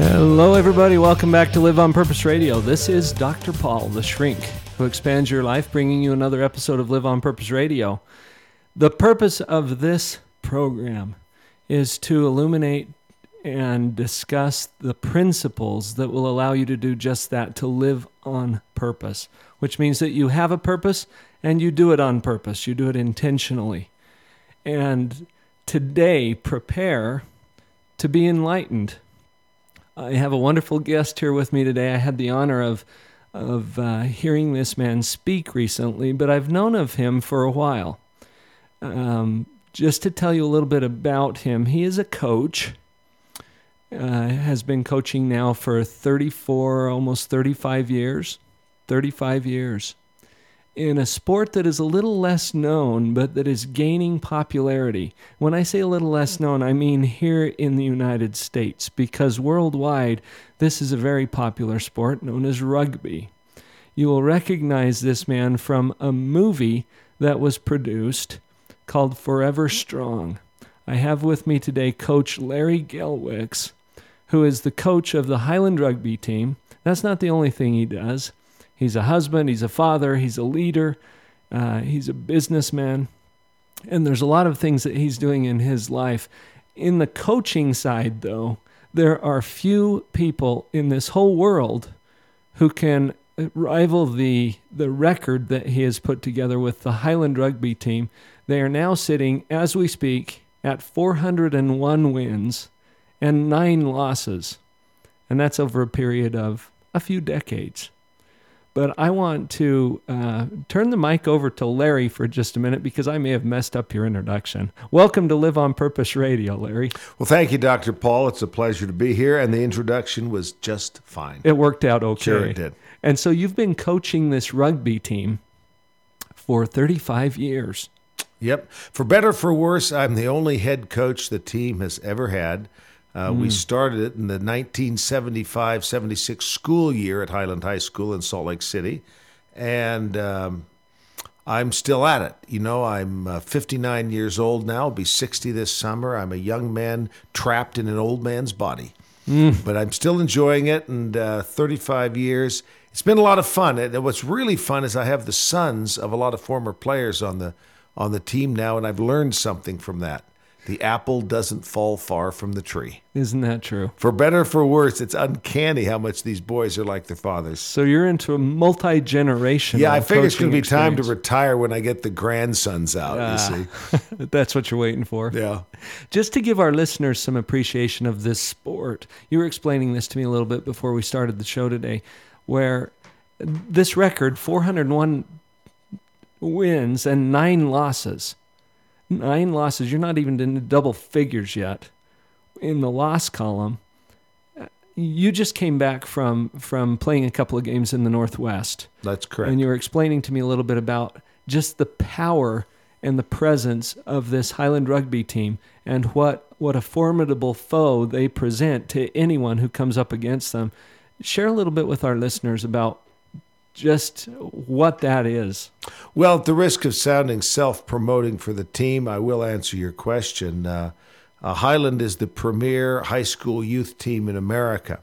Hello, everybody. Welcome back to Live on Purpose Radio. This is Dr. Paul, the shrink, who expands your life, bringing you another episode of Live on Purpose Radio. The purpose of this program is to illuminate and discuss the principles that will allow you to do just that to live on purpose, which means that you have a purpose and you do it on purpose, you do it intentionally. And today, prepare to be enlightened. I have a wonderful guest here with me today. I had the honor of of uh, hearing this man speak recently, but I've known of him for a while. Um, just to tell you a little bit about him, he is a coach. Uh, has been coaching now for 34, almost 35 years. 35 years in a sport that is a little less known, but that is gaining popularity. When I say a little less known, I mean here in the United States, because worldwide, this is a very popular sport known as rugby. You will recognize this man from a movie that was produced called Forever Strong. I have with me today Coach Larry Gelwix, who is the coach of the Highland rugby team. That's not the only thing he does. He's a husband, he's a father, he's a leader, uh, he's a businessman. And there's a lot of things that he's doing in his life. In the coaching side, though, there are few people in this whole world who can rival the the record that he has put together with the Highland rugby team. They are now sitting, as we speak, at 401 wins and nine losses, and that's over a period of a few decades. But I want to uh, turn the mic over to Larry for just a minute because I may have messed up your introduction. Welcome to Live on Purpose Radio, Larry. Well, thank you, Dr. Paul. It's a pleasure to be here, and the introduction was just fine. It worked out okay. Sure, it did. And so you've been coaching this rugby team for 35 years. Yep. For better for worse, I'm the only head coach the team has ever had. Uh, mm. We started it in the 1975 76 school year at Highland High School in Salt Lake City. And um, I'm still at it. You know, I'm uh, 59 years old now, I'll be 60 this summer. I'm a young man trapped in an old man's body. Mm. But I'm still enjoying it. And uh, 35 years, it's been a lot of fun. And what's really fun is I have the sons of a lot of former players on the on the team now, and I've learned something from that. The apple doesn't fall far from the tree. Isn't that true? For better for worse, it's uncanny how much these boys are like their fathers. So you're into a multi generation. Yeah, I figure it's going to be time to retire when I get the grandsons out. you ah, see, that's what you're waiting for. Yeah. Just to give our listeners some appreciation of this sport, you were explaining this to me a little bit before we started the show today, where this record 401 wins and nine losses nine losses. You're not even in the double figures yet in the loss column. You just came back from from playing a couple of games in the Northwest. That's correct. And you were explaining to me a little bit about just the power and the presence of this Highland rugby team and what what a formidable foe they present to anyone who comes up against them. Share a little bit with our listeners about just what that is. Well, at the risk of sounding self promoting for the team, I will answer your question. Uh, uh, Highland is the premier high school youth team in America.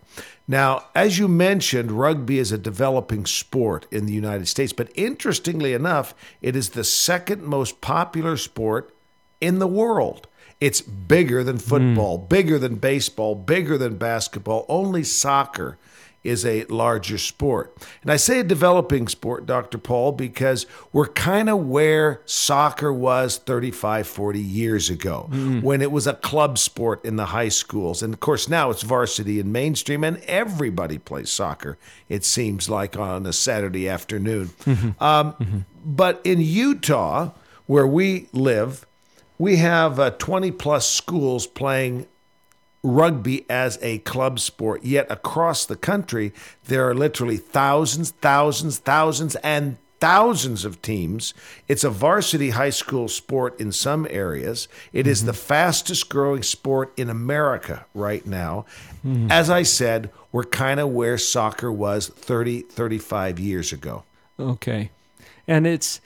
Now, as you mentioned, rugby is a developing sport in the United States, but interestingly enough, it is the second most popular sport in the world. It's bigger than football, mm. bigger than baseball, bigger than basketball. Only soccer is a larger sport. And I say a developing sport, Dr. Paul, because we're kind of where soccer was 35, 40 years ago when it was a club sport in the high schools. And of course, now it's varsity and mainstream, and everybody plays soccer, it seems like on a Saturday afternoon. Um, But in Utah, where we live, we have uh, 20 plus schools playing rugby as a club sport. Yet across the country, there are literally thousands, thousands, thousands, and thousands of teams. It's a varsity high school sport in some areas. It is the mm-hmm. fastest growing sport in America right now. Mm-hmm. As I said, we're kind of where soccer was 30, 35 years ago. Okay. And it's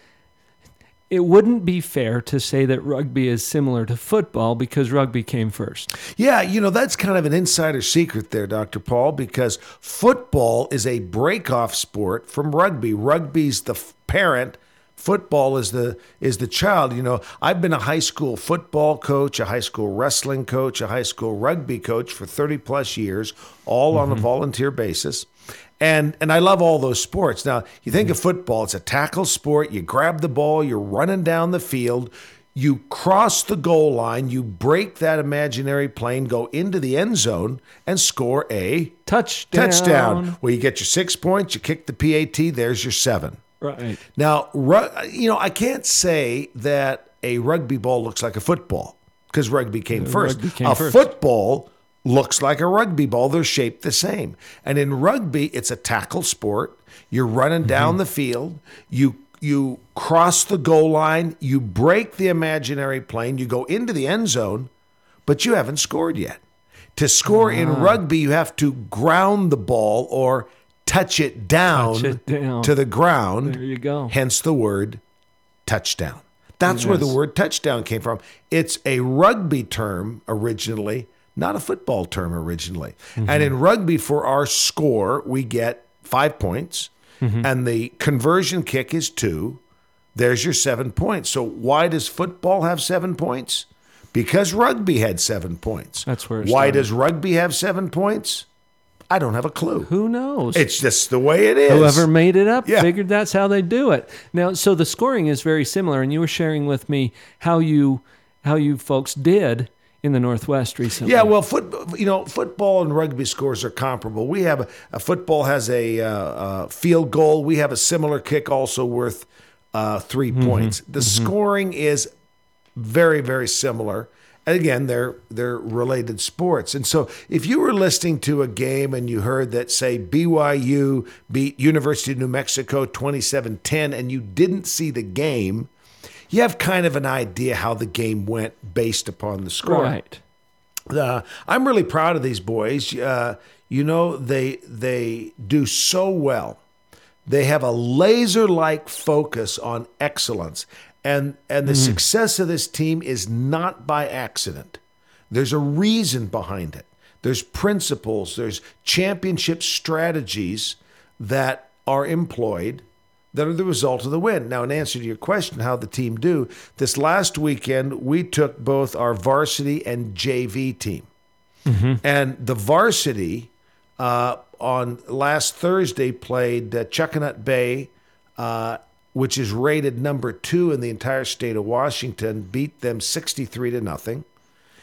it wouldn't be fair to say that rugby is similar to football because rugby came first. Yeah, you know, that's kind of an insider secret there, Dr. Paul, because football is a break-off sport from rugby. Rugby's the f- parent, football is the is the child. You know, I've been a high school football coach, a high school wrestling coach, a high school rugby coach for 30 plus years, all on a mm-hmm. volunteer basis. And and I love all those sports. Now, you think of football, it's a tackle sport. You grab the ball, you're running down the field, you cross the goal line, you break that imaginary plane, go into the end zone, and score a Touchdown. touchdown. Where you get your six points, you kick the PAT, there's your seven. Right. Now, ru- you know, I can't say that a rugby ball looks like a football because rugby came first. rugby came a first. football looks like a rugby ball. They're shaped the same. And in rugby, it's a tackle sport. You're running mm-hmm. down the field. You you cross the goal line. You break the imaginary plane. You go into the end zone, but you haven't scored yet. To score in ah. rugby, you have to ground the ball or touch it down, Touch it down. to the ground. There you go. Hence the word touchdown. That's where the word touchdown came from. It's a rugby term originally, not a football term originally. Mm-hmm. And in rugby, for our score, we get five points, Mm-hmm. and the conversion kick is two. There's your seven points. So why does football have seven points? Because rugby had seven points. That's where it Why started. does rugby have seven points? I don't have a clue. Who knows? It's just the way it is. Whoever made it up Yeah. figured that's how they do it. Now, so the scoring is very similar, and you were sharing with me how you how you folks did in the Northwest recently. Yeah, well, foot, you know, football and rugby scores are comparable. We have a, a football has a, uh, uh, field goal. We have a similar kick, also worth uh, 3 points. The scoring is very, very similar. And again, they're they're related sports. And so, if you were listening to a game and you heard that, say, BYU beat University of New Mexico 27-10, and you didn't see the game, you have kind of an idea how the game went based upon the score right. uh, I'm really proud of these boys. Uh, you know, they they do so well. They have a laser-like focus on excellence, and and the success of this team is not by accident. There's a reason behind it. There's principles. There's championship strategies that are employed that are the result of the win. Now, in answer to your question, how the team do, this last weekend we took both our varsity and JV team, and the varsity uh, on last Thursday played uh, Chuckanut Bay, uh, which is rated number two in the entire state of Washington, beat them sixty-three to nothing.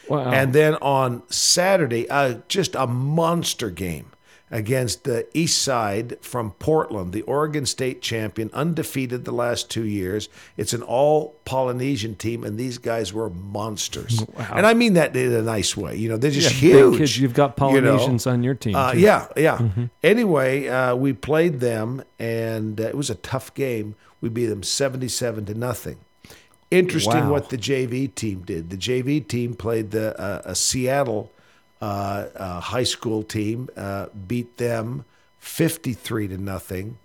Wow. And then on Saturday, uh, just a monster game against the East Side from Portland, the Oregon State champion, undefeated the last two years. It's an all Polynesian team, and these guys were monsters. And I mean that in a nice way. You know, they're just Yeah, huge. kids. You've got you know. Polynesians on your team. Uh, yeah, yeah. Anyway, uh, we played them, and uh, it was a tough game. We beat them seventy-seven to nothing. Interesting Wow. what the JV team did. The JV team played the uh, a Seattle uh, uh, high school team, uh, beat them fifty-three to nothing,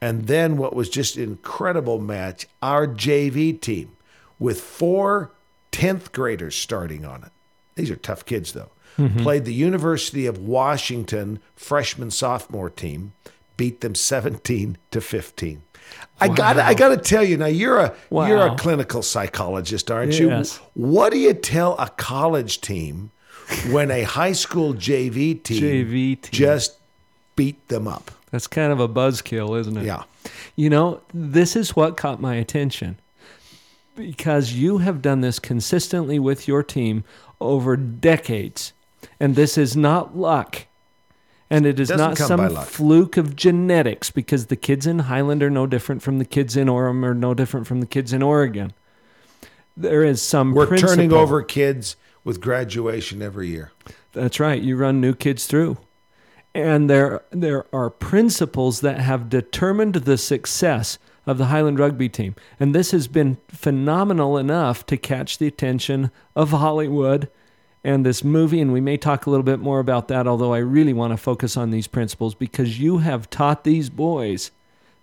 and then what was just an incredible match. Our JV team with four 10th graders starting on it. These are tough kids, though. Played the University of Washington freshman sophomore team, beat them 17 to 15. I got I got to tell you now you're a you're a clinical psychologist, aren't Yes. you? What do you tell a college team when a high school JV team, JV team. just beat them up. That's kind of a buzzkill, isn't it? Yeah. You know, this is what caught my attention because you have done this consistently with your team over decades. And this is not luck. And it is not some fluke of genetics because the kids in Highland are no different from the kids in Orem or no different from the kids in Oregon. There is some We're turning over kids with graduation every year. That's right. You run new kids through. And there there are principles that have determined the success of the Highland rugby team. And this has been phenomenal enough to catch the attention of Hollywood and this movie and we may talk a little bit more about that although I really want to focus on these principles because you have taught these boys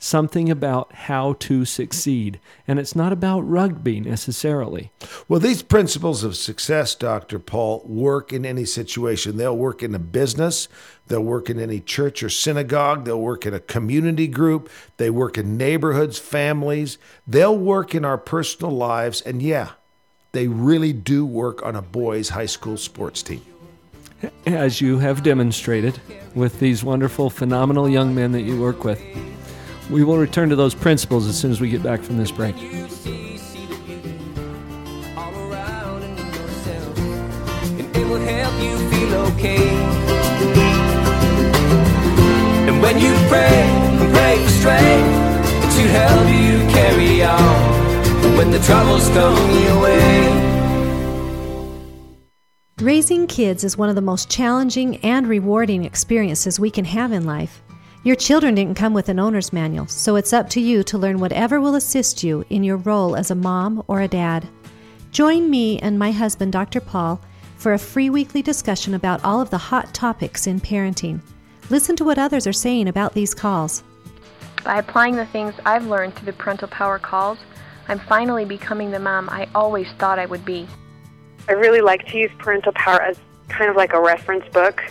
something about how to succeed. And it's not about rugby necessarily. Well, these principles of success, Dr. Paul, work in any situation. They'll work in a business, they'll work in any church or synagogue, they'll work in a community group, they work in neighborhoods, families, they'll work in our personal lives. And yeah, they really do work on a boys' high school sports team. as you have demonstrated with these wonderful, phenomenal young men that you work with. We will return to those principles as soon as we get back from this break. you see, see the beauty all around and in yourself, and it will help you feel okay. And when you pray pray for strength to help you carry on when the troubles come your way. Raising kids is one of the most challenging and rewarding experiences we can have in life. Your children didn't come with an owner's manual, so it's up to you to learn whatever will assist you in your role as a mom or a dad. Join me and my husband, Dr. Paul, for a free weekly discussion about all of the hot topics in parenting. Listen to what others are saying about these calls. By applying the things I've learned through the parental power calls, I'm finally becoming the mom I always thought I would be. I really like to use parental power as kind of like a reference book.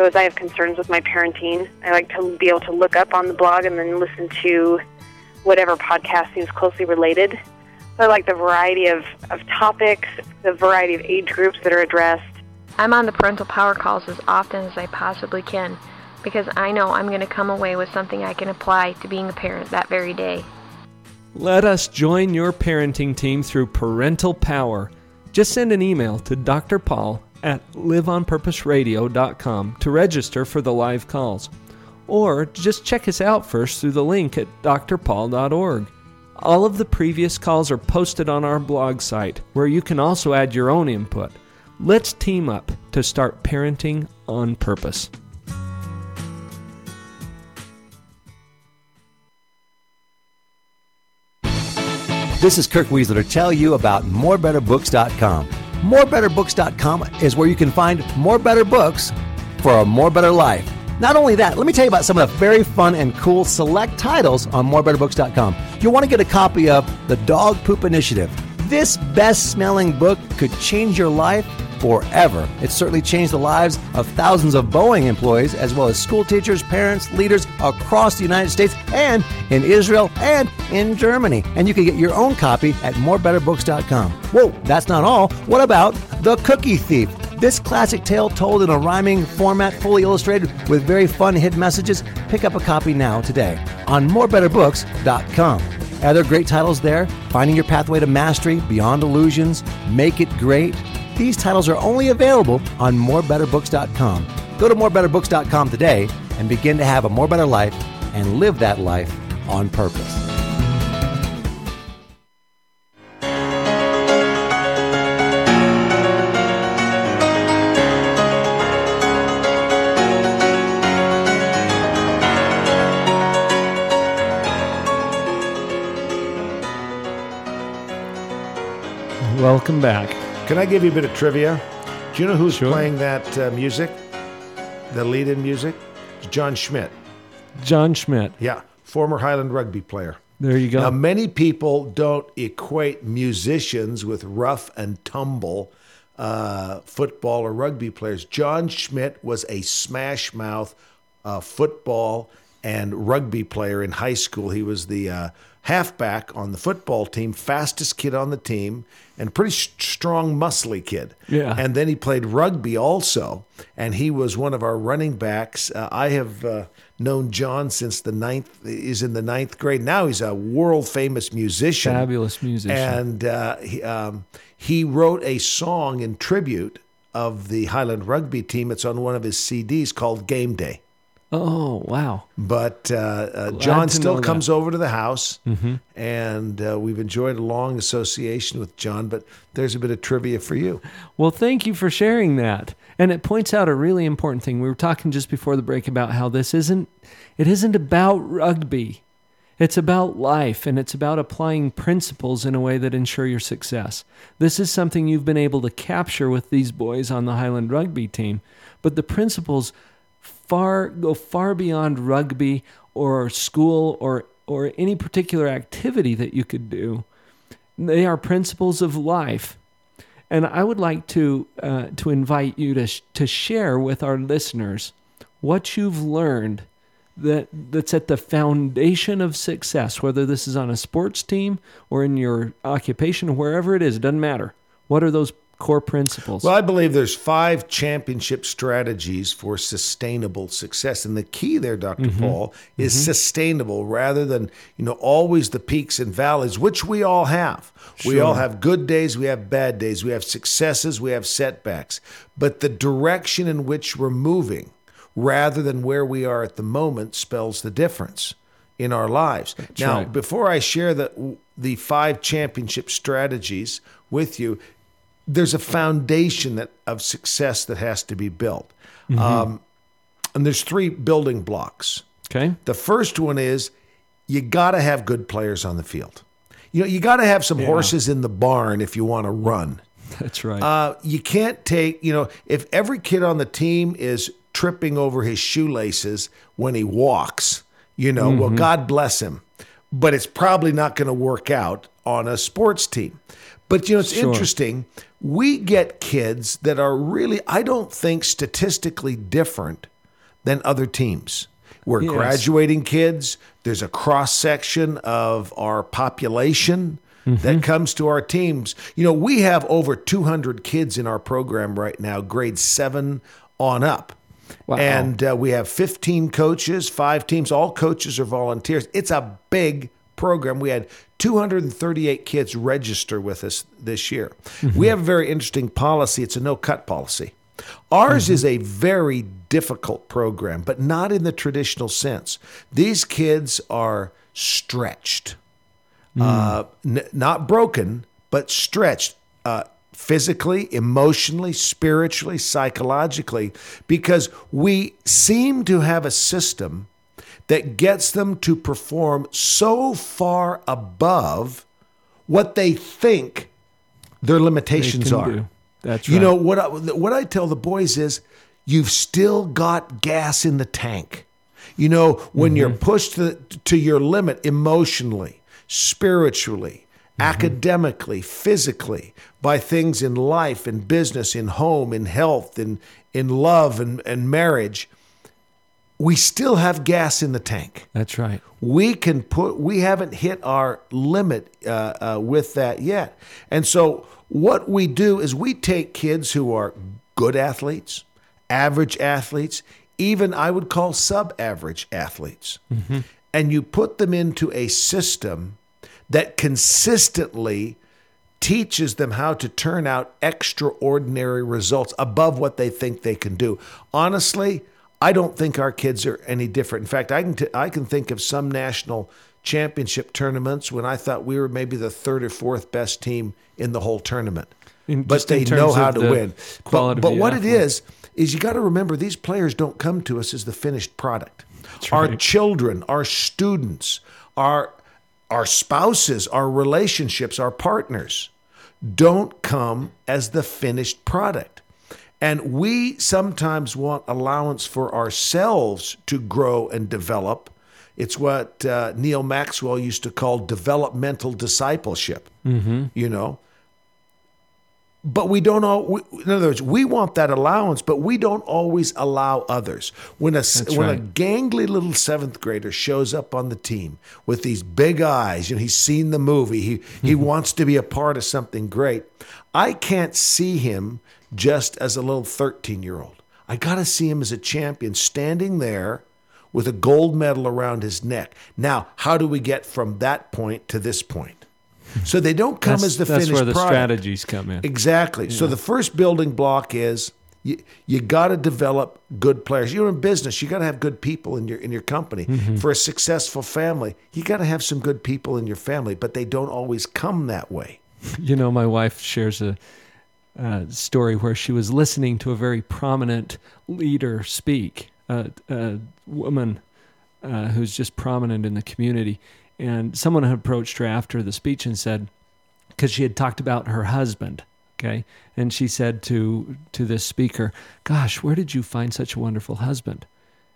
So as I have concerns with my parenting, I like to be able to look up on the blog and then listen to whatever podcast seems closely related. So I like the variety of, of topics, the variety of age groups that are addressed. I'm on the parental power calls as often as I possibly can because I know I'm going to come away with something I can apply to being a parent that very day. Let us join your parenting team through parental power. Just send an email to Dr. At liveonpurposeradio.com to register for the live calls. Or just check us out first through the link at drpaul.org. All of the previous calls are posted on our blog site, where you can also add your own input. Let's team up to start parenting on purpose. This is Kirk Weisler to tell you about morebetterbooks.com. Morebetterbooks.com is where you can find more better books for a more better life. Not only that, let me tell you about some of the very fun and cool select titles on morebetterbooks.com. You'll want to get a copy of The Dog Poop Initiative. This best smelling book could change your life forever. It certainly changed the lives of thousands of Boeing employees, as well as school teachers, parents, leaders across the United States and in Israel and in Germany. And you can get your own copy at morebetterbooks.com. Whoa, that's not all. What about The Cookie Thief? This classic tale told in a rhyming format, fully illustrated with very fun hidden messages. Pick up a copy now today on morebetterbooks.com. Other great titles there? Finding Your Pathway to Mastery, Beyond Illusions, Make It Great. These titles are only available on morebetterbooks.com. Go to morebetterbooks.com today and begin to have a more better life and live that life on purpose. Welcome back. Can I give you a bit of trivia? Do you know who's Sure. playing that uh, music? The lead in music? Jon Schmidt. Jon Schmidt. Yeah, former Highland rugby player. There you go. Now, many people don't equate musicians with rough and tumble uh, football or rugby players. Jon Schmidt was a smash mouth uh, football and rugby player in high school. He was the uh, halfback on the football team, fastest kid on the team, and pretty strong, muscly kid. Yeah. And then he played rugby also, and he was one of our running backs. Uh, I have uh, known Jon since the ninth. He's in the ninth grade now. He's a world famous musician, Fabulous musician. and uh, he, um, he wrote a song in tribute of the Highland rugby team. It's on one of his CDs called Game Day. Oh, wow. But uh, uh, Jon still comes that. over to the house, and uh, we've enjoyed a long association with Jon. But there's a bit of trivia for you. Well, thank you for sharing that. And it points out a really important thing. We were talking just before the break about how this isn't it isn't about rugby. It's about life and it's about applying principles in a way that ensure your success. This is something you've been able to capture with these boys on the Highland rugby team, but the principles far go far beyond rugby or school or or any particular activity that you could do. They are principles of life. And I would like to uh, to invite you to sh- to share with our listeners what you've learned that that's at the foundation of success, whether this is on a sports team or in your occupation, wherever it is, it doesn't matter. What are those core principles? Well, I believe there's five championship strategies for sustainable success, and the key there, doctor mm-hmm. Paul, is mm-hmm. sustainable rather than you know always the peaks and valleys, which we all have. We all have good days, we have bad days, we have successes, we have setbacks, but the direction in which we're moving, rather than where we are at the moment, spells the difference in our lives. now, right. before I share the the five championship strategies with you, there's a foundation that of success that has to be built. Um, and there's three building blocks. okay. The first one is you got to have good players on the field. You know, you got to have some horses in the barn if you want to run. That's right. Uh, you can't take, you know, if every kid on the team is tripping over his shoelaces when he walks, you know, well, God bless him. But it's probably not going to work out on a sports team. But, you know, it's Sure. interesting. We get kids that are really, I don't think, statistically different than other teams. We're Yes. graduating kids. There's a cross section of our population that comes to our teams. You know, we have over 200 kids in our program right now, grade seven on up. Wow. And uh, we have 15 coaches, five teams. All coaches are volunteers. It's a big program. We had 238 kids register with us this year. We have a very interesting policy. It's a no cut policy. Ours is a very difficult program, but not in the traditional sense. These kids are stretched, uh, n- not broken, but stretched uh, physically, emotionally, spiritually, psychologically, because we seem to have a system that gets them to perform so far above what they think their limitations are. do. That's right. You know what I, what I tell the boys is you've still got gas in the tank. You know when you're mm-hmm. pushed to, to your limit emotionally, spiritually, mm-hmm. academically, physically by things in life, in business, in home, in health, in in love and, and marriage, we still have gas in the tank That's right. we can put we haven't hit our limit uh, uh, with that yet and so what we do is we take kids who are good athletes average athletes even i would call sub-average athletes and you put them into a system that consistently teaches them how to turn out extraordinary results above what they think they can do. Honestly, I don't think our kids are any different. In fact, I can t- I can think of some national championship tournaments when I thought we were maybe the third or fourth best team in the whole tournament. In- but they know how to win. But, but what it athlete. is is you got to remember these players don't come to us as the finished product. Our right. children, our students, our our spouses, our relationships, our partners don't come as the finished product. And we sometimes want allowance for ourselves to grow and develop. It's what uh, Neal Maxwell used to call developmental discipleship. You know, but we don't all. We, in other words, we want that allowance, but we don't always allow others. When a That's when a gangly little seventh grader shows up on the team with these big eyes, you know, he's seen the movie. He he Mm-hmm. wants to be a part of something great. I can't see him just as a little thirteen year old. I got to see him as a champion, standing there with a gold medal around his neck. Now, how do we get from that point to this point? So they don't come as the that's finished where the product. strategies come in. Exactly. So the first building block is you, you got to develop good players. You're in business. You got to have good people in your in your company. Mm-hmm. For a successful family, you got to have some good people in your family, but they don't always come that way. You know, my wife shares a, uh story where she was listening to a very prominent leader speak, a, a woman uh, who's just prominent in the community. And someone had approached her after the speech and said, because she had talked about her husband, okay, and she said to to this speaker, "Gosh, where did you find such a wonderful husband?"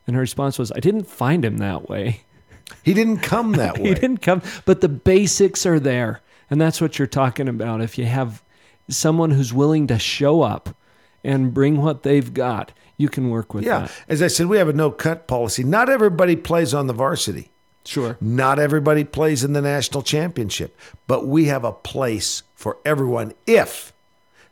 And her response was, "I didn't find him that way." He didn't come that way. He didn't come, but the basics are there. And that's what you're talking about. If you have someone who's willing to show up and bring what they've got, you can work with yeah. that. As I said, we have a no cut policy. Not everybody plays on the varsity. Sure. Not everybody plays in the national championship, but we have a place for everyone if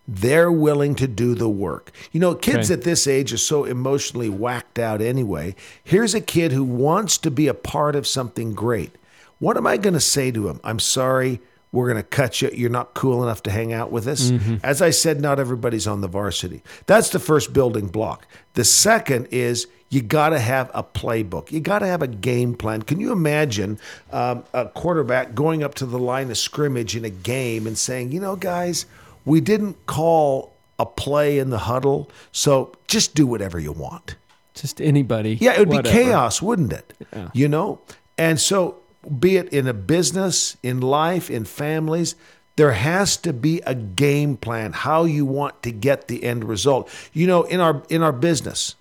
they're willing to do the work. You know, kids Okay. at this age are so emotionally whacked out anyway. Here's a kid who wants to be a part of something great. What am I going to say to him? I'm sorry, we're going to cut you. You're not cool enough to hang out with us. As I said, not everybody's on the varsity. That's the first building block. The second is you got to have a playbook. You got to have a game plan. Can you imagine um, a quarterback going up to the line of scrimmage in a game and saying, you know, guys, we didn't call a play in the huddle, so just do whatever you want. Just anybody. Yeah, it would whatever. be chaos, wouldn't it? You know? And so, be it in a business, in life, in families, there has to be a game plan how you want to get the end result. You know, in our in our business,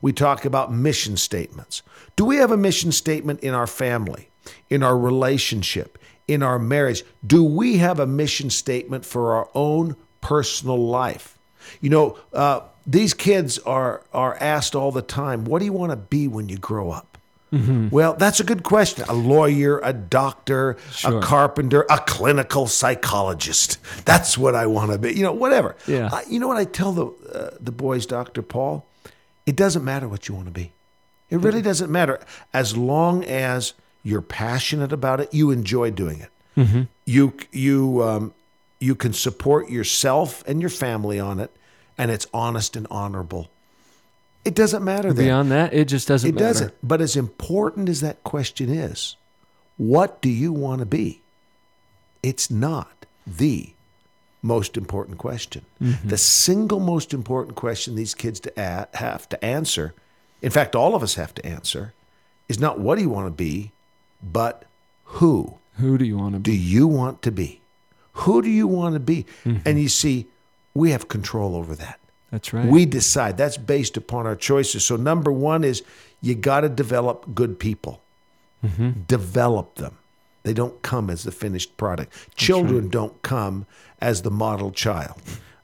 we talk about mission statements. Do we have a mission statement in our family, in our relationship, in our marriage? Do we have a mission statement for our own personal life? You know, uh, these kids are are asked all the time, "What do you want to be when you grow up?" Well, that's a good question. A lawyer, a doctor, Sure. a carpenter, a clinical psychologist. That's what I want to be. You know, whatever. Yeah. I- you know what I tell the uh, the boys, Doctor Paul? It doesn't matter what you want to be. It really doesn't matter as long as you're passionate about it. You enjoy doing it. You you um, you can support yourself and your family on it, and it's honest and honorable. It doesn't matter. Then. Beyond that, it just doesn't matter. It matter. doesn't. But as important as that question is, what do you want to be? It's not the most important question. Mm-hmm. The single most important question these kids to a- have to answer, in fact, all of us have to answer, is not what do you want to be, but who Who do you want to be? do you want to be? Who do you want to be? Mm-hmm. And you see, we have control over that. That's right. We decide. That's based upon our choices. So, number one is you got to develop good people. Mm-hmm. Develop them. They don't come as the finished product. Children don't come as the model child.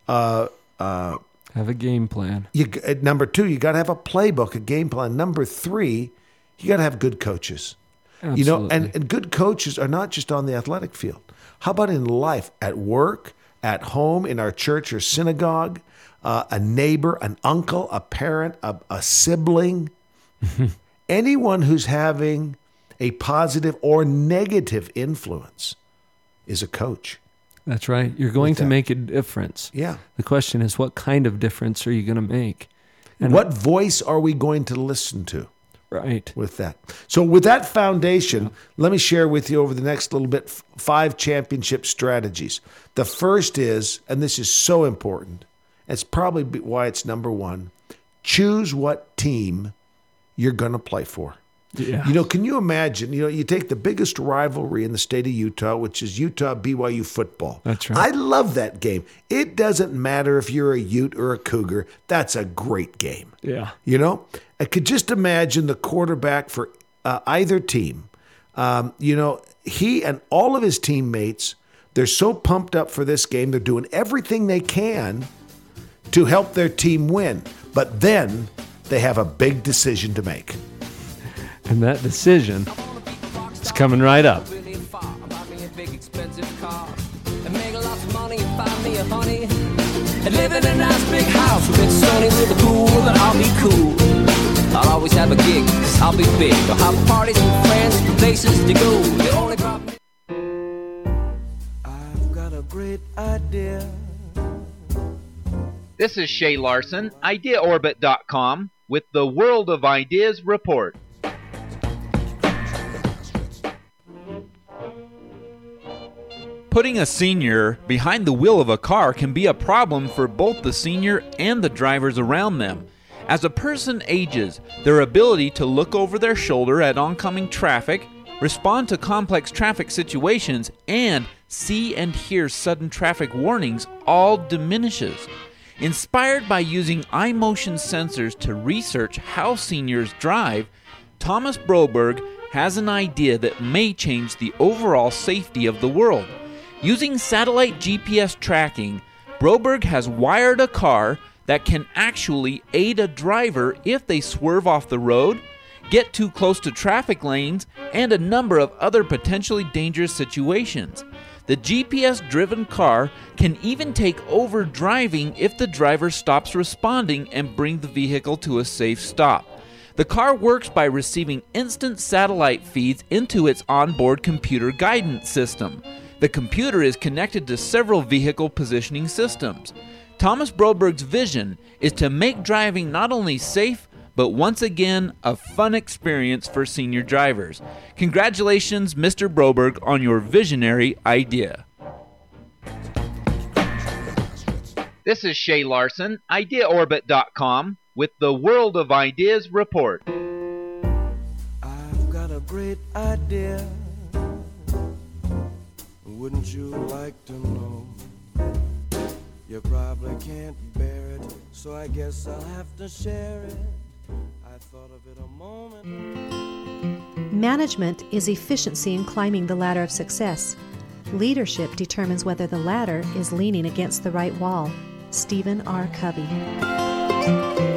Uh, uh, have a game plan. you, uh, number two, you got to have a playbook, a game plan. Number three, you got to have good coaches. You know, and, and good coaches are not just on the athletic field. How about in life, at work, at home, in our church or synagogue, uh, a neighbor, an uncle, a parent, a, a sibling? Anyone who's having a positive or negative influence is a coach. That's right. You're going to make a difference. Yeah. The question is, what kind of difference are you going to make? And what voice are we going to listen to? Right. with that. So, with that foundation, let me share with you over the next little bit f- five championship strategies. The first is, and this is so important, it's probably why it's number one choose what team you're going to play for. Yeah. You know, can you imagine? You know, you take the biggest rivalry in the state of Utah, which is Utah BYU football. That's right. I love that game. It doesn't matter if you're a Ute or a Cougar, that's a great game. Yeah. You know, I could just imagine the quarterback for uh, either team. Um, you know, he and all of his teammates They're so pumped up for this game. They're doing everything they can to help their team win. But then they have a big decision to make. And that decision is coming right up. really far. Buy me a big expensive car. And make lots of money and find me a honey. And live in a nice big house with sunny with a pool. And I'll be cool. I'll always have a gig, cause I'll be big. I'll have parties with friends and places to go. The only problem I've got a great idea. This is Shay Larson, IdeaOrbit.com, with the World of Ideas report. Putting a senior behind the wheel of a car can be a problem for both the senior and the drivers around them. As a person ages, their ability to look over their shoulder at oncoming traffic, respond to complex traffic situations, and see and hear sudden traffic warnings all diminishes. Inspired by using eye motion sensors to research how seniors drive, Thomas Broberg has an idea that may change the overall safety of the world. Using satellite GPS tracking, Broberg has wired a car that can actually aid a driver if they swerve off the road, get too close to traffic lanes, and a number of other potentially dangerous situations. The GPS driven car can even take over driving if the driver stops responding and bring the vehicle to a safe stop. The car works by receiving instant satellite feeds into its onboard computer guidance system. The computer is connected to several vehicle positioning systems. Thomas Broberg's vision is to make driving not only safe, but once again, a fun experience for senior drivers. Congratulations, Mr. Broberg, on your visionary idea. This is Shay Larson, IdeaOrbit.com, with the World of Ideas report. I've got a great idea. Wouldn't you like to know? You probably can't bear it, so I guess I'll have to share it. Management is efficiency in climbing the ladder of success. Leadership determines whether the ladder is leaning against the right wall. Stephen R. Covey.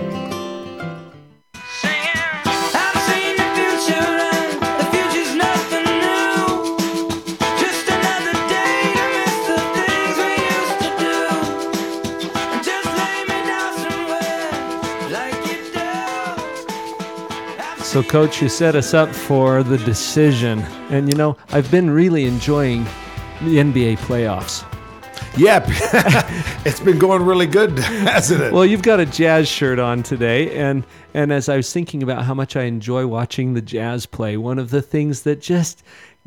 So, Coach, you set us up for the decision. And, you know, I've been really enjoying the NBA playoffs. Yep. it's been going really good, hasn't it? Well, you've got a jazz shirt on today, and and as I was thinking about how much I enjoy watching the jazz play, one of the things that just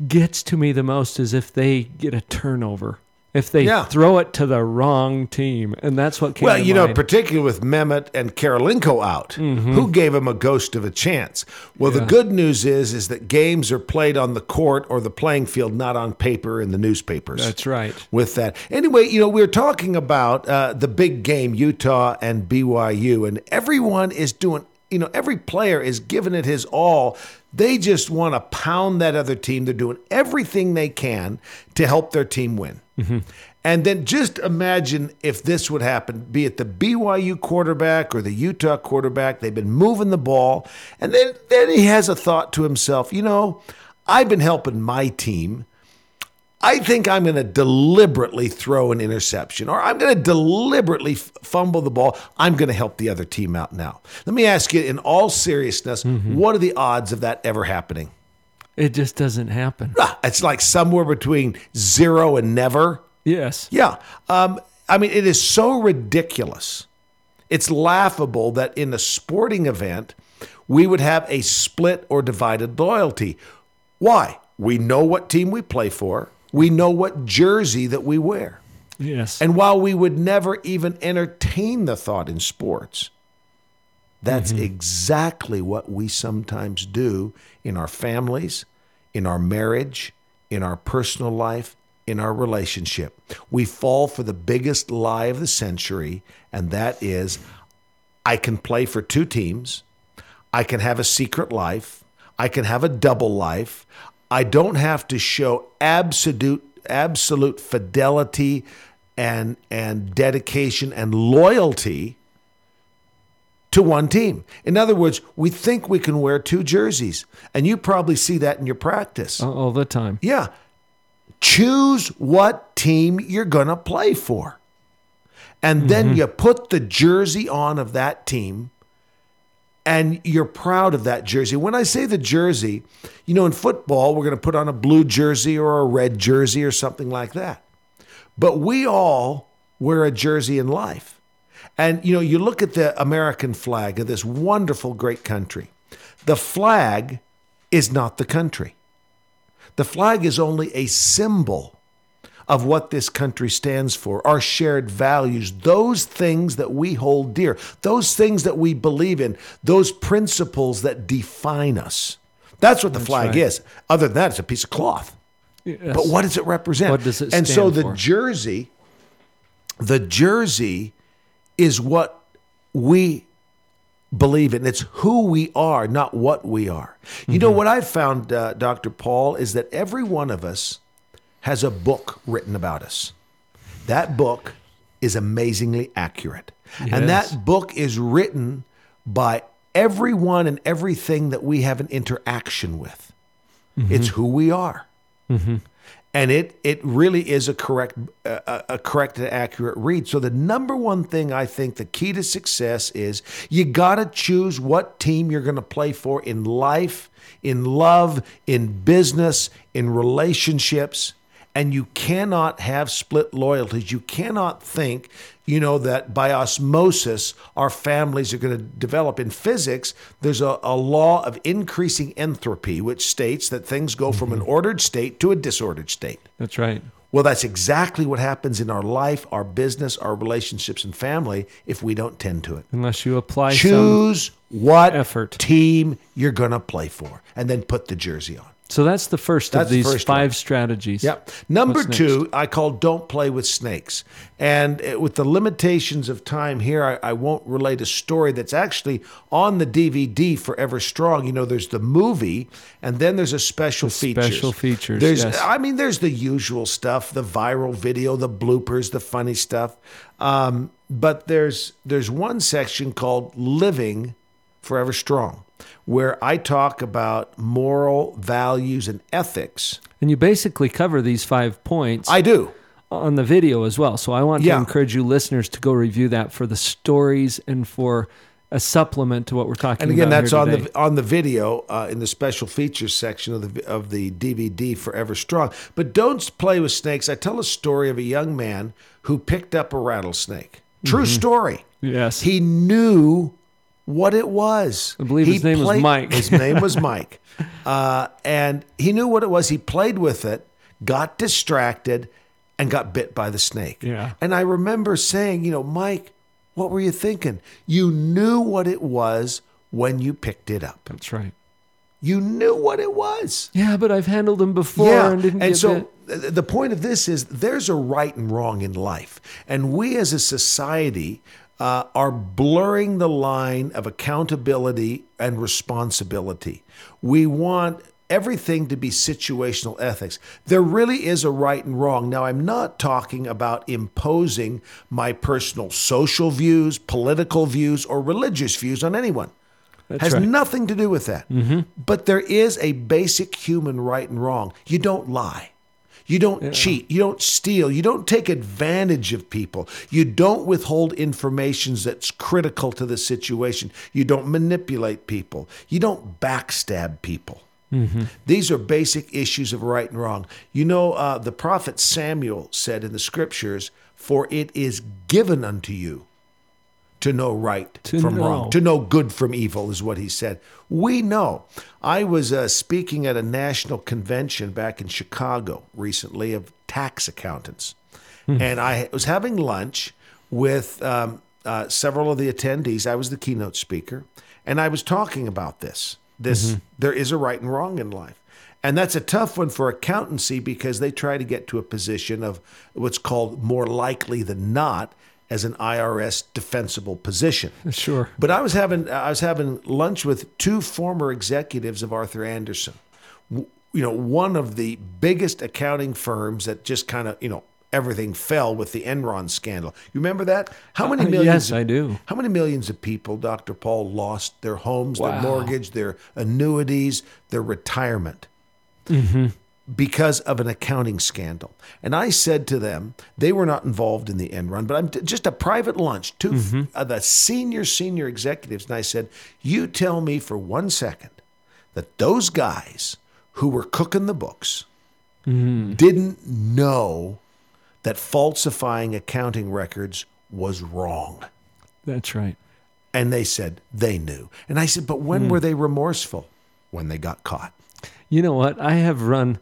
gets to me the most is if they get a turnover, if they Yeah. throw it to the wrong team, and that's what came. well, you know, particularly with Mehmet and Kirilenko out, who gave him a ghost of a chance? Well, the Mm-hmm. Good news is is that games are played on the court or the playing field, not on paper in the newspapers. that's right. with that. Anyway, you know, we are talking about uh, the big game, Utah and BYU, and everyone is doing, you know, every player is giving it his all. They just want to pound that other team. They're doing everything they can to help their team win. Mm-hmm. And then just imagine if this would happen, be it the BYU quarterback or the Utah quarterback. They've been moving the ball. And then, then he has a thought to himself, you know, I've been helping my team. I think I'm going to deliberately throw an interception or I'm going to deliberately f- fumble the ball. I'm going to help the other team out now. Let me ask you, in all seriousness, what are the odds of that ever happening? It just doesn't happen. Ah, It's like somewhere between zero and never. Yes. Yeah. Um, I mean, it is so ridiculous. It's laughable that in a sporting event, we would have a split or divided loyalty. Why? We know what team we play for, we know what jersey that we wear. Yes. And while we would never even entertain the thought in sports, that's mm-hmm. exactly what we sometimes do in our families, in our marriage, in our personal life, in our relationship. We fall for the biggest lie of the century, and that is I can play for two teams. I can have a secret life. I can have a double life. I don't have to show absolute absolute fidelity and and dedication and loyalty to one team. In other words, we think we can wear two jerseys, and you probably see that in your practice. all all the time. Yeah. Choose what team you're going to play for. And then mm-hmm. you put the jersey on of that team and you're proud of that jersey. When I say the jersey, you know, in football, we're going to put on a blue jersey or a red jersey or something like that. But we all wear a jersey in life. And, you know, you look at the American flag of this wonderful, great country. The flag is not the country. The flag is only a symbol of what this country stands for, our shared values, those things that we hold dear, those things that we believe in, those principles that define us. That's what the flag right. is. Other than that, it's a piece of cloth. Yes. But what does it represent? What does it and so the for? jersey, the jersey is what we believe in. It's who we are, not what we are. You know what I've found, uh, Dr. Paul, is that every one of us has a book written about us. That book is amazingly accurate. And that book is written by everyone and everything that we have an interaction with. Mm-hmm. It's who we are. Mm-hmm. And it it really is a correct a, a correct and accurate read. So the number one thing I think the key to success is you got to choose what team you're going to play for in life, in love, in business, in relationships and you cannot have split loyalties. You cannot think, you know, that by osmosis our families are going to develop. In physics, there's a, a law of increasing entropy, which states that things go from an mm-hmm. ordered state to a disordered state. That's right. Well, that's exactly what happens in our life, our business, our relationships, and family if we don't tend to it. Unless you apply some. Choose what effort. team you're going to play for and then put the jersey on. So that's the first That's of the these first five one. strategies. Yep. Number two, I call don't play with snakes. And uh, with the limitations of time here, I, I won't relate a story that's actually on the DVD Forever Strong. You know, there's the movie, and then there's a special features. special features, There's, yes. I mean, there's the usual stuff, the viral video, the bloopers, the funny stuff. Um, but there's there's one section called Living Forever Strong, where I talk about moral values and ethics. And you basically cover these five points I do. on the video as well. So I want Yeah. to encourage you listeners to go review that for the stories and for a supplement to what we're talking And again, about. that's on the on the video uh, in the special features section of the of the DVD Forever Strong. But don't play with snakes. I tell a story of a young man who picked up a rattlesnake. True story. Yes. He knew what it was. I believe He his name was Mike. His name was Mike, uh, and he knew what it was. He played with it, got distracted, and got bit by the snake. Yeah. And I remember saying, you know, Mike, what were you thinking? You knew what it was when you picked it up. That's right. You knew what it was. Yeah, but I've handled them before Yeah, and didn't get so bit. the point of this is there's a right and wrong in life, and we as a society uh, are blurring the line of accountability and responsibility. We want everything to be situational ethics. There really is a right and wrong. Now, I'm not talking about imposing my personal social views, political views, or religious views on anyone. That's Has right. nothing to do with that. But there is a basic human right and wrong. You don't lie. You don't cheat. You don't steal. You don't take advantage of people. You don't withhold information that's critical to the situation. You don't manipulate people. You don't backstab people. These are basic issues of right and wrong. You know, uh, the prophet Samuel said in the scriptures, For it is given unto you to know right To from know. wrong, to know good from evil, is what he said. We know. I was uh, speaking at a national convention back in Chicago recently of tax accountants. And I was having lunch with um, uh, several of the attendees. I was the keynote speaker. And I was talking about this. This there is a right and wrong in life. And that's a tough one for accountancy because they try to get to a position of what's called more likely than not as an IRS defensible position. Sure. But I was having I was having lunch with two former executives of Arthur Andersen. You know, one of the biggest accounting firms that just kind of, you know, everything fell with the Enron scandal. You remember that? How many Uh, millions? yes, I do. How many millions of people, Dr. Paul, lost their homes, their mortgage, their annuities, their retirement? Mm-hmm. Because of an accounting scandal. And I said to them, they were not involved in the Enron, but I'm t- just a private lunch, 2 Mm-hmm. of the senior, senior executives. And I said, You tell me for one second that those guys who were cooking the books Mm-hmm. didn't know that falsifying accounting records was wrong. That's right. And they said they knew. And I said, But when were they remorseful? When they got caught. You know what? I have run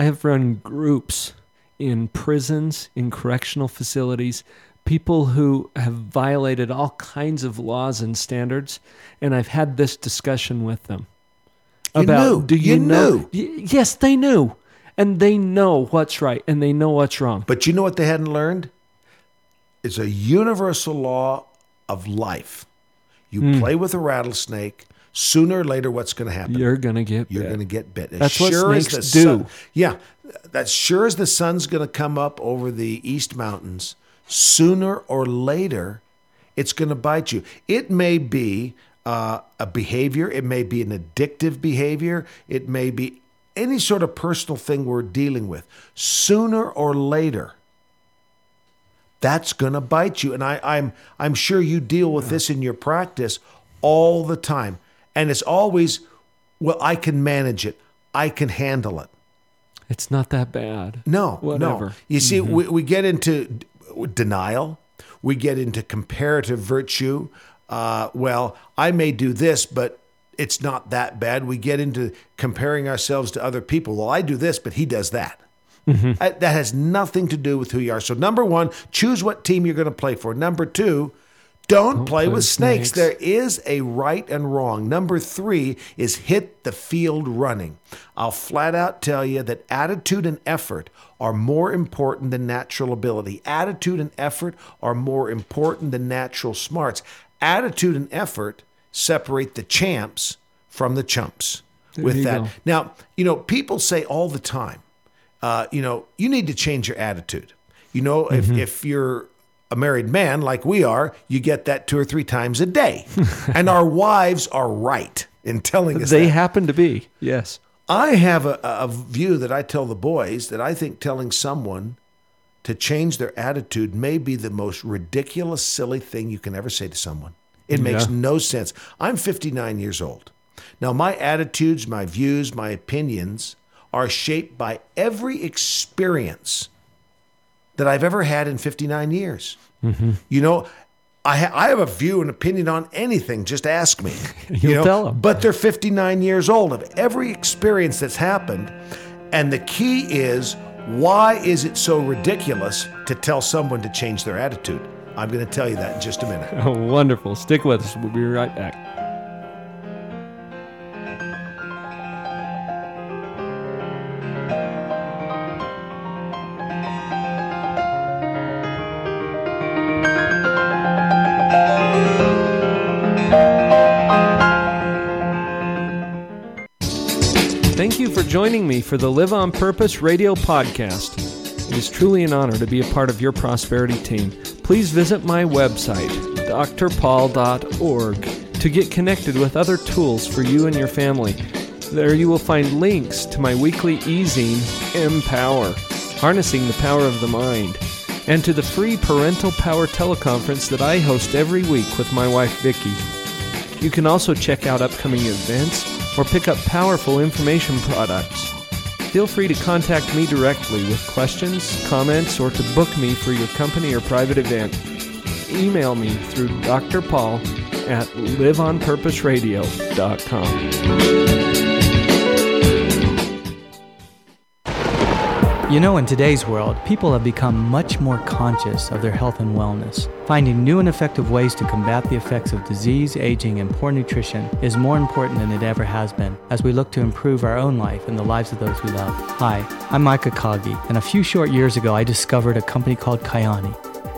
I have run groups in prisons, in correctional facilities, people who have violated all kinds of laws and standards, and I've had this discussion with them. You knew. do you, You know? knew. Yes, they knew. And they know what's right and they know what's wrong. But you know what they hadn't learned? It's a universal law of life. You Hmm. play with a rattlesnake, sooner or later, what's going to happen? You're gonna get You're going to get bit. As That's what as the do. sun- yeah, that's sure as the sun's going to come up over the East Mountains, sooner or later, it's going to bite you. It may be uh, a behavior, it may be an addictive behavior, it may be any sort of personal thing we're dealing with. Sooner or later, that's going to bite you. And I, I'm I'm sure you deal with this in your practice all the time, and it's always, well, I can manage it, I can handle it. It's not that bad. No, Whatever. Mm-hmm. no. You see, we, we get into d- denial. We get into comparative virtue. Uh, well, I may do this, but it's not that bad. We get into comparing ourselves to other people. Well, I do this, but he does that. Mm-hmm. Uh, That has nothing to do with who you are. So, number one, choose what team you're going to play for. Number two, don't, play, with snakes. snakes. There is a right and wrong. Number three is hit the field running. I'll flat out tell you that attitude and effort are more important than natural ability. Attitude and effort are more important than natural smarts. Attitude and effort separate the champs from the chumps. There with that. go. Now, you know, people say all the time, uh, you know, you need to change your attitude. You know, Mm-hmm. if, if you're a married man like we are, you get that two or three times a day. and our wives are right in telling us They that. happen to be. Yes. I have a, a view that I tell the boys that I think telling someone to change their attitude may be the most ridiculous, silly thing you can ever say to someone. It mm, makes Yeah. no sense. I'm 59 years old. Now, my attitudes, my views, my opinions are shaped by every experience that I've ever had in 59 years. Mm-hmm. You know, I, ha- I have a view and opinion on anything. Just ask me. you You'll know, tell 'em. but they're 59 years old of every experience that's happened. And the key is why is it so ridiculous to tell someone to change their attitude? I'm going to tell you that in just a minute. Oh, wonderful. Stick with us. We'll be right back. Me for the Live on Purpose radio podcast. It is truly an honor to be a part of your prosperity team. Please visit my website, drpaul.org, to get connected with other tools for you and your family. There you will find links to my weekly e-zine, Empower, Harnessing the Power of the Mind, and to the free Parental Power teleconference that I host every week with my wife Vicki. You can also check out upcoming events or pick up powerful information products. Feel free to contact me directly with questions, comments, or to book me for your company or private event. Email me through Dr. Paul at liveonpurposeradio.com. You know, in today's world, people have become much more conscious of their health and wellness. Finding new and effective ways to combat the effects of disease, aging, and poor nutrition is more important than it ever has been as we look to improve our own life and the lives of those we love. Hi, I'm Micah Kagi, and a few short years ago I discovered a company called Kyani.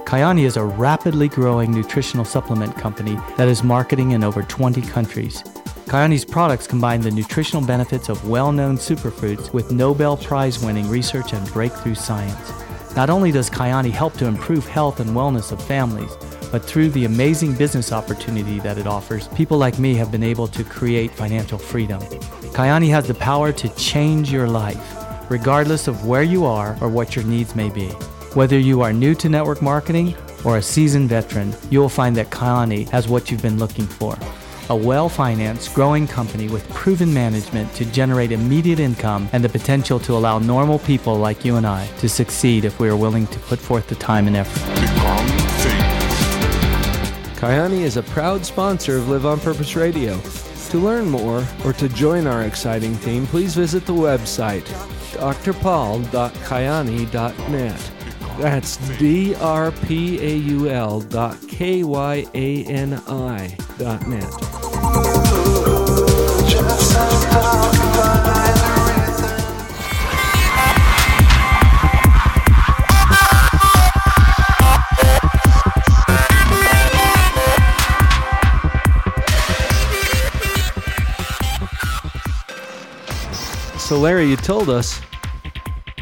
Kyani is a rapidly growing nutritional supplement company that is marketing in over 20 countries. Kyani's products combine the nutritional benefits of well known superfoods with Nobel Prize winning research and breakthrough science. Not only does Kyani help to improve health and wellness of families, but through the amazing business opportunity that it offers, people like me have been able to create financial freedom. Kyani has the power to change your life, regardless of where you are or what your needs may be. Whether you are new to network marketing or a seasoned veteran, you will find that Kyani has what you've been looking for. A well financed, growing company with proven management to generate immediate income and the potential to allow normal people like you and I to succeed if we are willing to put forth the time and effort. Kyani is a proud sponsor of Live on Purpose Radio. To learn more or to join our exciting team, please visit the website drpaul.kyani.net. That's D R P A U L dot K Y A N I dot. So, Larry, you told us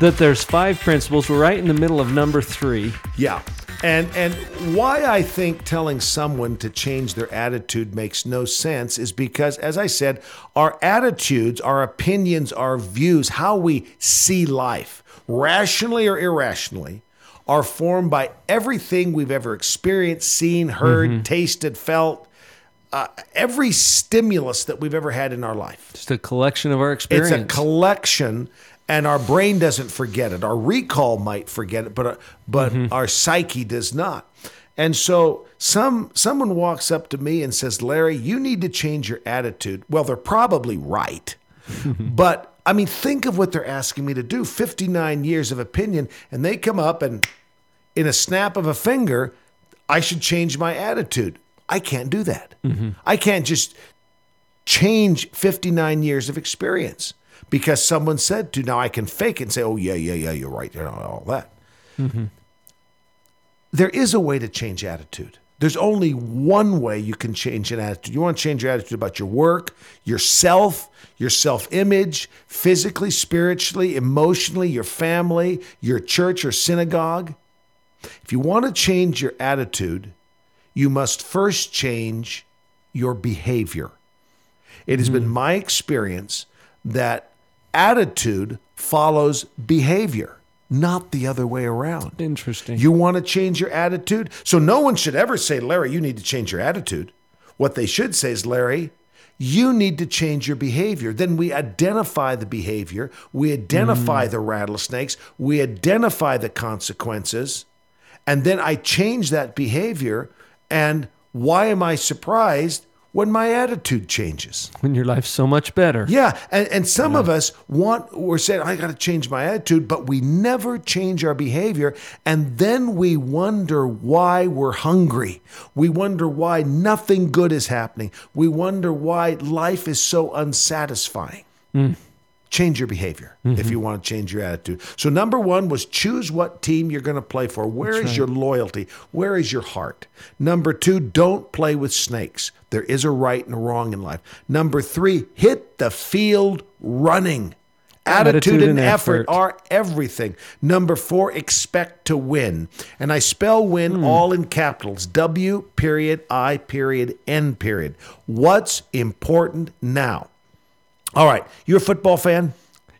that there's five principles. We're right in the middle of number three. Yeah. And and why I think telling someone to change their attitude makes no sense is because as I said, our attitudes, our opinions, our views, how we see life, rationally or irrationally, are formed by everything we've ever experienced, seen, heard, tasted, felt, uh, every stimulus that we've ever had in our life. Just a collection of our experience. It's a collection, and our brain doesn't forget it. Our recall might forget it, but uh, but our psyche does not. And so some someone walks up to me and says, "Larry, you need to change your attitude." Well, they're probably right, but I mean, think of what they're asking me to do. Fifty-nine years of opinion, and they come up and, in a snap of a finger, I should change my attitude. I can't do that. I can't just change 59 years of experience because someone said to. Now I can fake and say, oh, yeah, yeah, yeah, you're right, you know, all that. Mm-hmm. There is a way to change attitude. There's only one way you can change an attitude. You want to change your attitude about your work, yourself, your self image, physically, spiritually, emotionally, your family, your church or synagogue. If you want to change your attitude, you must first change your behavior. It has mm-hmm. been my experience that attitude follows behavior, not the other way around. Interesting. You want to change your attitude? So no one should ever say, Larry, you need to change your attitude. What they should say is, Larry, you need to change your behavior. Then we identify the behavior, we identify mm. the rattlesnakes, we identify the consequences, and then I change that behavior. And why am I surprised when my attitude changes? when your life's so much better. Yeah, and, and some of us want we're saying I got to change my attitude, but we never change our behavior, and then we wonder why we're hungry. We wonder why nothing good is happening. We wonder why life is so unsatisfying. Hmm. Change your behavior if you want to change your attitude. So number one was choose what team you're going to play for. Where is your loyalty? Where is your heart? Number two, don't play with snakes. There is a right and a wrong in life. Number three, hit the field running. Attitude, Attitude and and effort effort. are everything. Number four, expect to win. And I spell win Hmm. all in capitals W period I period N period. What's important now? All right, you're a football fan?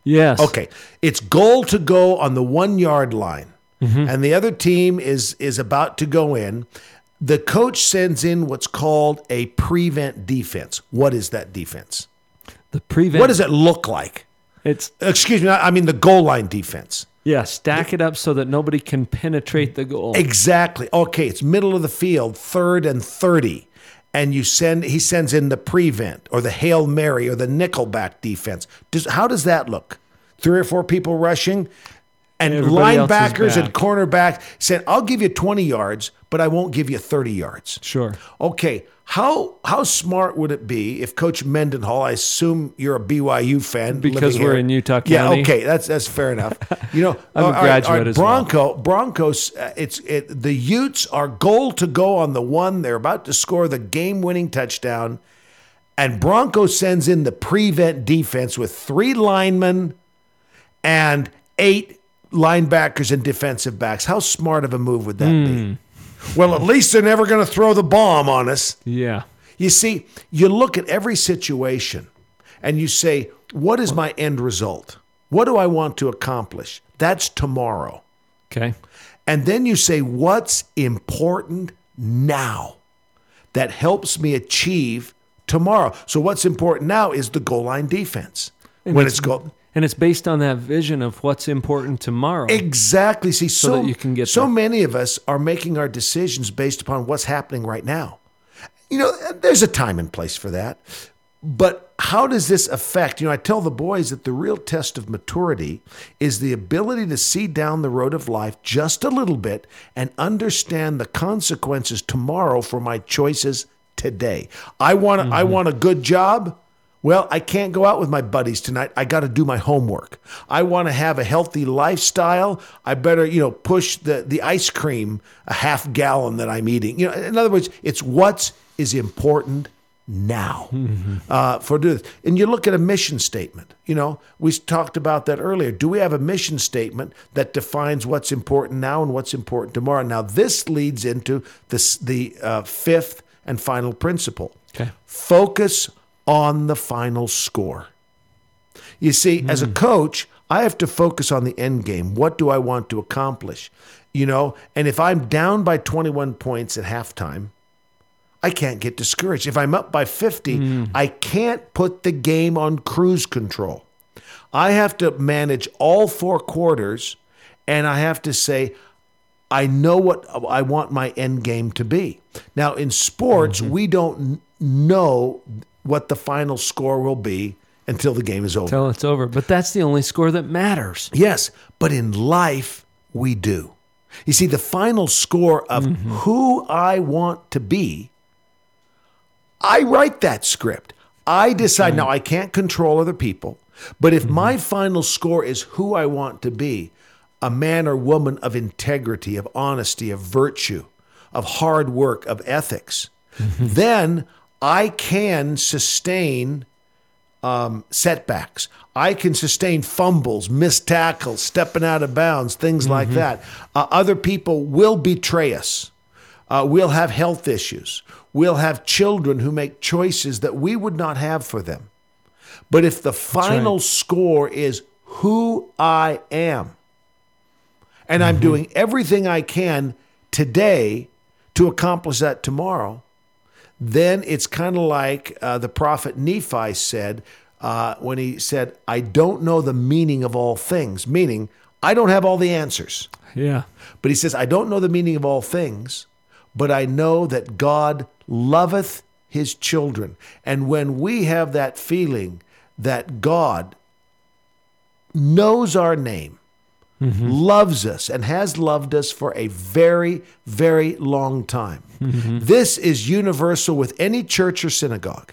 Yes. Okay. It's goal to go on the one yard line, mm-hmm. and the other team is is about to go in. The coach sends in what's called a prevent defense. What is that defense? The prevent. What does it look like? It's Excuse me, I mean the goal line defense. yeah. Stack it up so that nobody can penetrate the goal. Exactly. Okay, it's middle of the field, third and 30. And you send he sends in the prevent or the Hail Mary or the nickelback defense. Does how does that look? Three or four people rushing and Everybody linebackers and back. cornerback saying, I'll give you 20 yards, but I won't give you 30 yards. Sure. Okay, how how smart would it be if Coach Mendenhall? I assume you're a BYU fan Because we're here. in Utah Yeah, okay, that's that's fair enough. You know, I'm a all right, all graduate right, as well. Bronco Broncos. Uh, it's it, the Utes are goal to go on the one. They're about to score the game-winning touchdown, And Bronco sends in the prevent defense with three linemen and eight linebackers and defensive backs. How smart of a move would that be? Hmm. Well, at least they're never going to throw the bomb on us. Yeah. You see, you look at every situation and you say, what is my end result? What do I want to accomplish? That's tomorrow. Okay. And then you say, what's important now that helps me achieve tomorrow? So, what's important now is the goal line defense. And when it's- it's goal. And it's based on that vision of what's important tomorrow. Exactly. See, so, that you can get so there. many of us are making our decisions based upon what's happening right now. You know, there's a time and place for that. But how does this affect? You know, I tell the boys that the real test of maturity is the ability to see down the road of life just a little bit and understand the consequences tomorrow for my choices today. I want I Mm-hmm. want a good job. Well, I can't go out with my buddies tonight. I got to do my homework. I want to have a healthy lifestyle. I better, you know, push the the ice cream a half gallon that I'm eating. You know, in other words, it's what's is important now uh, for do this. And you look at a mission statement. You know, we talked about that earlier. Do we have a mission statement that defines what's important now and what's important tomorrow? Now, this leads into this the uh, fifth and final principle. Okay. Focus on the final score. You see, as a hmm. coach, I have to focus on the end game. What do I want to accomplish? You know, and if I'm down by 21 points at halftime, I can't get discouraged. If I'm up by 50, hmm. I can't put the game on cruise control. I have to manage all four quarters and I have to say, I know what I want my end game to be. Now, in sports, mm-hmm. we don't know what the final score will be until the game is over. Till it's over. But that's the only score that matters. Yes, but in life, we do. You see, the final score of mm-hmm. who I want to be, I write that script. I decide. Now, I can't control other people, but if mm-hmm. my final score is who I want to be, a man or woman of integrity, of honesty, of virtue, of hard work, of ethics, mm-hmm. then I can sustain um, setbacks. I can sustain fumbles, missed tackles, stepping out of bounds, things like that. Uh, other people will betray us. Uh, we'll have health issues. We'll have children who make choices that we would not have for them. But if the final score is who I am, and I'm doing everything I can today to accomplish that tomorrow, then it's kind of like uh, the prophet Nephi said uh, when he said, I don't know the meaning of all things, meaning I don't have all the answers. Yeah. But he says, I don't know the meaning of all things, but I know that God loveth his children. And when we have that feeling that God knows our name, Mm-hmm. loves us, and has loved us for a very, very long time, mm-hmm. this is universal with any church or synagogue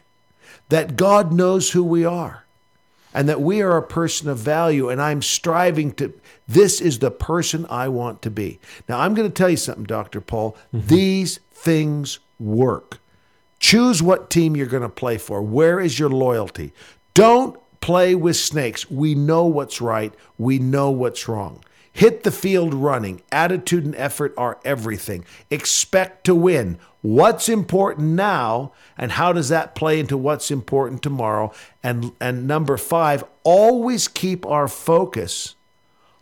that God knows who we are and that we are a person of value and I'm striving to this is the person I want to be. Now I'm going to tell you something Dr. Paul, mm-hmm. these things work. Choose what team you're going to play for. Where is your loyalty? Don't play with snakes. We know what's right, we know what's wrong. Hit the field running. Attitude and effort are everything. Expect to win. What's important now and how does that play into what's important tomorrow? And and number 5, always keep our focus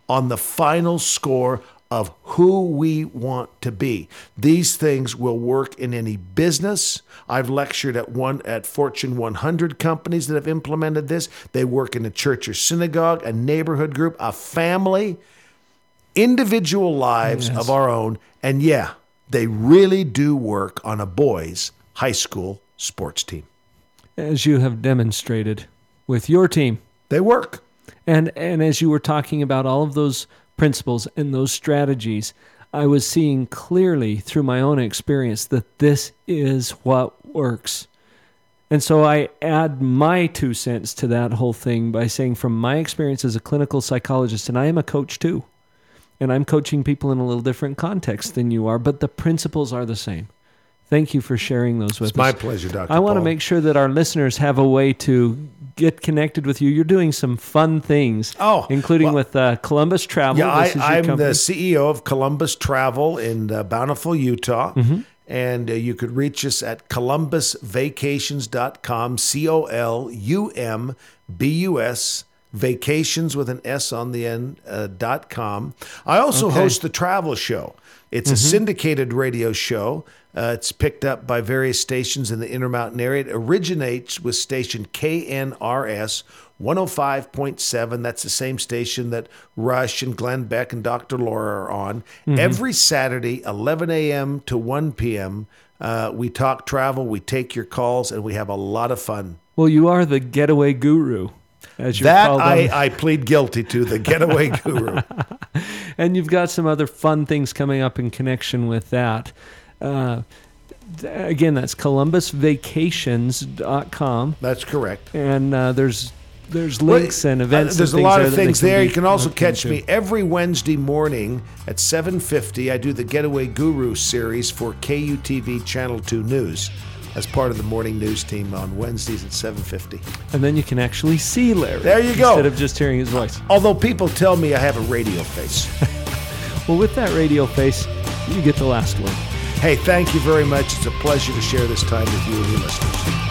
on the final score of who we want to be. These things will work in any business. I've lectured at one at Fortune 100 companies that have implemented this. They work in a church or synagogue, a neighborhood group, a family, individual lives Yes. of our own. And yeah, they really do work on a boys' high school sports team. As you have demonstrated with your team. They work. And and as you were talking about all of those principles and those strategies, I was seeing clearly through my own experience that this is what works. And so I add my two cents to that whole thing by saying, from my experience as a clinical psychologist, and I am a coach too, and I'm coaching people in a little different context than you are, but the principles are the same. Thank you for sharing those with us. My pleasure, Dr. I want to make sure that our listeners have a way to get connected with you. You're doing some fun things. Oh, including well- with uh, Columbus Travel. Yeah, I, I'm the. CEO of Columbus Travel in uh, Bountiful, Utah. Mhm. And uh, you could reach us at columbusvacations.com, C O L U M B U S, vacations with an S on the end, uh, dot com. I also Okay. host the travel show. It's a Mhm. syndicated radio show. Uh, it's picked up by various stations in the Intermountain area. It originates with station KNRS 105.7. That's the same station that Rush and Glenn Beck and Dr. Laura are on. Mhm. Every Saturday, 11 a.m. to 1 p.m., uh, we talk travel, we take your calls, and we have a lot of fun. Well, you are the getaway guru, as you're That I, I plead guilty to, the getaway guru. and you've got some other fun things coming up in connection with that. Uh, again, that's columbusvacations.com. That's correct. And uh, there's there's Well, links and uh, events. there's and a lot of things there. You can also catch me every Wednesday morning at 7:50. I do the Getaway Guru series for KUTV Channel 2 News as part of the morning news team on Wednesdays at 7:50. And then you can actually see Larry. There you go. Instead of just hearing his voice. Although people tell me I have a radio face. Well, with that radio face, you get the last word. Hey, thank you very much. It's a pleasure to share this time with you and your listeners.